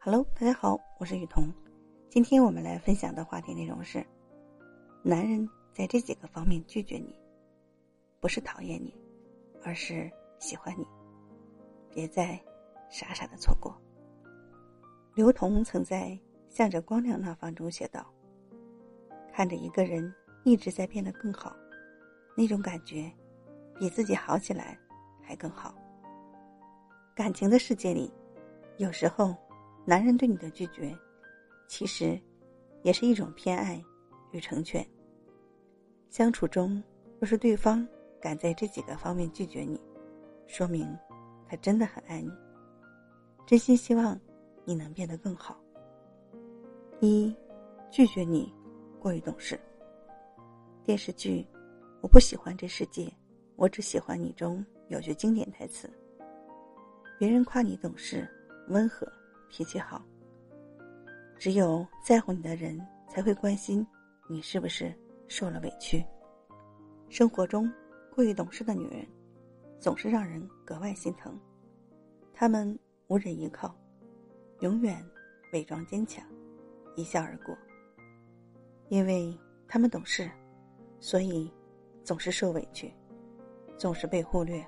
Hello，大家好，我是雨桐。今天我们来分享的话题内容是：男人在这几个方面拒绝你，不是讨厌你，而是喜欢你。别再傻傻的错过。刘同曾在《向着光亮那方》中写道：“看着一个人一直在变得更好，那种感觉比自己好起来还更好。”感情的世界里，有时候。男人对你的拒绝，其实也是一种偏爱与成全。相处中，若是对方敢在这几个方面拒绝你，说明他真的很爱你，真心希望你能变得更好。一，拒绝你过于懂事。电视剧《我不喜欢这世界，我只喜欢你》中有句经典台词：“别人夸你懂事、温和。”脾气好。只有在乎你的人才会关心你是不是受了委屈。生活中过于懂事的女人，总是让人格外心疼。她们无人依靠，永远伪装坚强，一笑而过。因为她们懂事，所以总是受委屈，总是被忽略，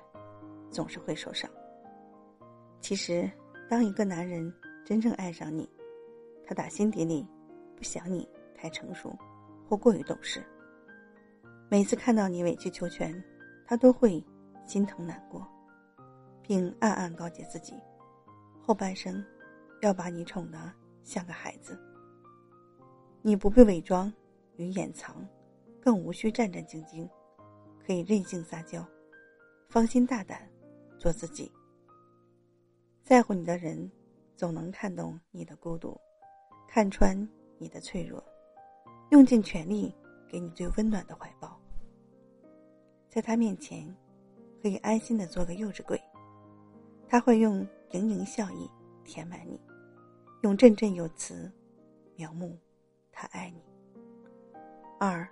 总是会受伤。其实，当一个男人。真正爱上你，他打心底里不想你太成熟或过于懂事。每次看到你委曲求全，他都会心疼难过，并暗暗告诫自己，后半生要把你宠得像个孩子。你不必伪装与掩藏，更无需战战兢兢，可以任性撒娇，放心大胆做自己。在乎你的人。总能看懂你的孤独，看穿你的脆弱，用尽全力给你最温暖的怀抱。在他面前，可以安心的做个幼稚鬼，他会用盈盈笑意填满你，用振振有词描摹他爱你。二，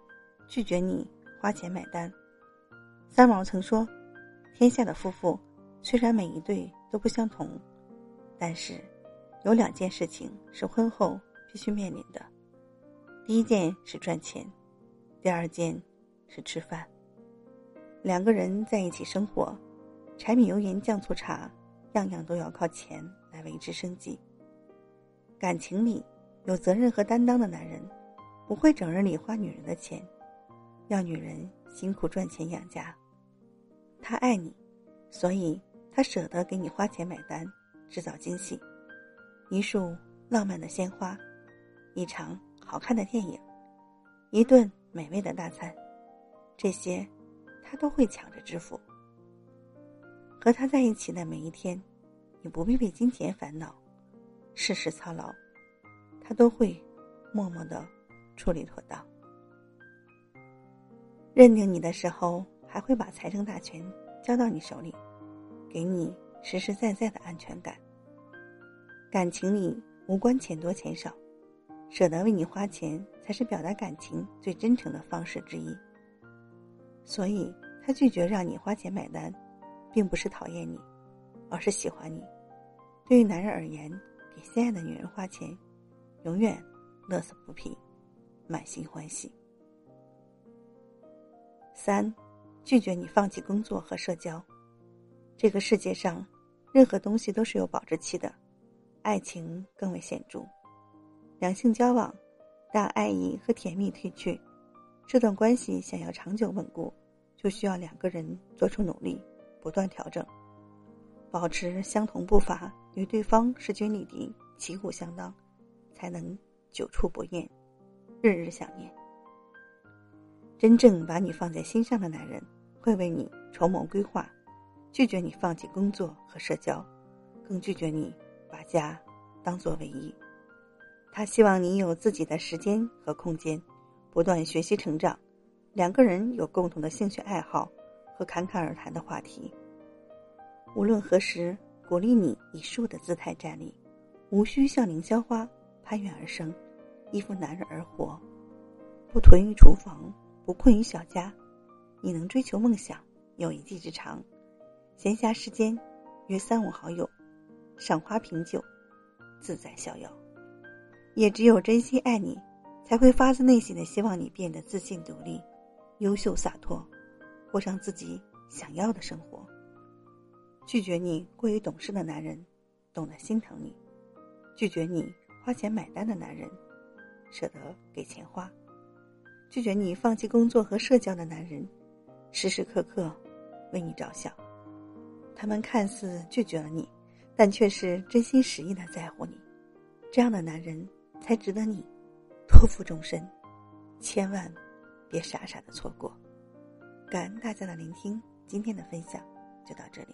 拒绝你花钱买单。三毛曾说：“天下的夫妇，虽然每一对都不相同，但是。”有两件事情是婚后必须面临的，第一件是赚钱，第二件是吃饭。两个人在一起生活，柴米油盐酱醋茶，样样都要靠钱来维持生计。感情里有责任和担当的男人，不会整日里花女人的钱，要女人辛苦赚钱养家。他爱你，所以他舍得给你花钱买单，制造惊喜。一束浪漫的鲜花，一场好看的电影，一顿美味的大餐，这些他都会抢着支付。和他在一起的每一天，你不必为金钱烦恼，事事操劳，他都会默默的处理妥当。认定你的时候，还会把财政大权交到你手里，给你实实在在的安全感。感情里无关钱多钱少，舍得为你花钱才是表达感情最真诚的方式之一。所以，他拒绝让你花钱买单，并不是讨厌你，而是喜欢你。对于男人而言，给心爱的女人花钱，永远乐此不疲，满心欢喜。三，拒绝你放弃工作和社交。这个世界上，任何东西都是有保质期的。爱情更为显著，两性交往，当爱意和甜蜜褪去，这段关系想要长久稳固，就需要两个人做出努力，不断调整，保持相同步伐，与对方势均力敌，旗鼓相当，才能久处不厌，日日想念。真正把你放在心上的男人，会为你筹谋规划，拒绝你放弃工作和社交，更拒绝你。把家当做唯一，他希望你有自己的时间和空间，不断学习成长，两个人有共同的兴趣爱好和侃侃而谈的话题。无论何时，鼓励你以树的姿态站立，无需像凌霄花攀援而生，依附男人而活，不囤于厨房，不困于小家。你能追求梦想，有一技之长，闲暇时间约三五好友。赏花品酒，自在逍遥。也只有真心爱你，才会发自内心的希望你变得自信独立、优秀洒脱，过上自己想要的生活。拒绝你过于懂事的男人，懂得心疼你；拒绝你花钱买单的男人，舍得给钱花；拒绝你放弃工作和社交的男人，时时刻刻为你着想。他们看似拒绝了你，但却是真心实意的在乎你。这样的男人才值得你托付终身，千万别傻傻的错过。感恩大家的聆听，今天的分享就到这里。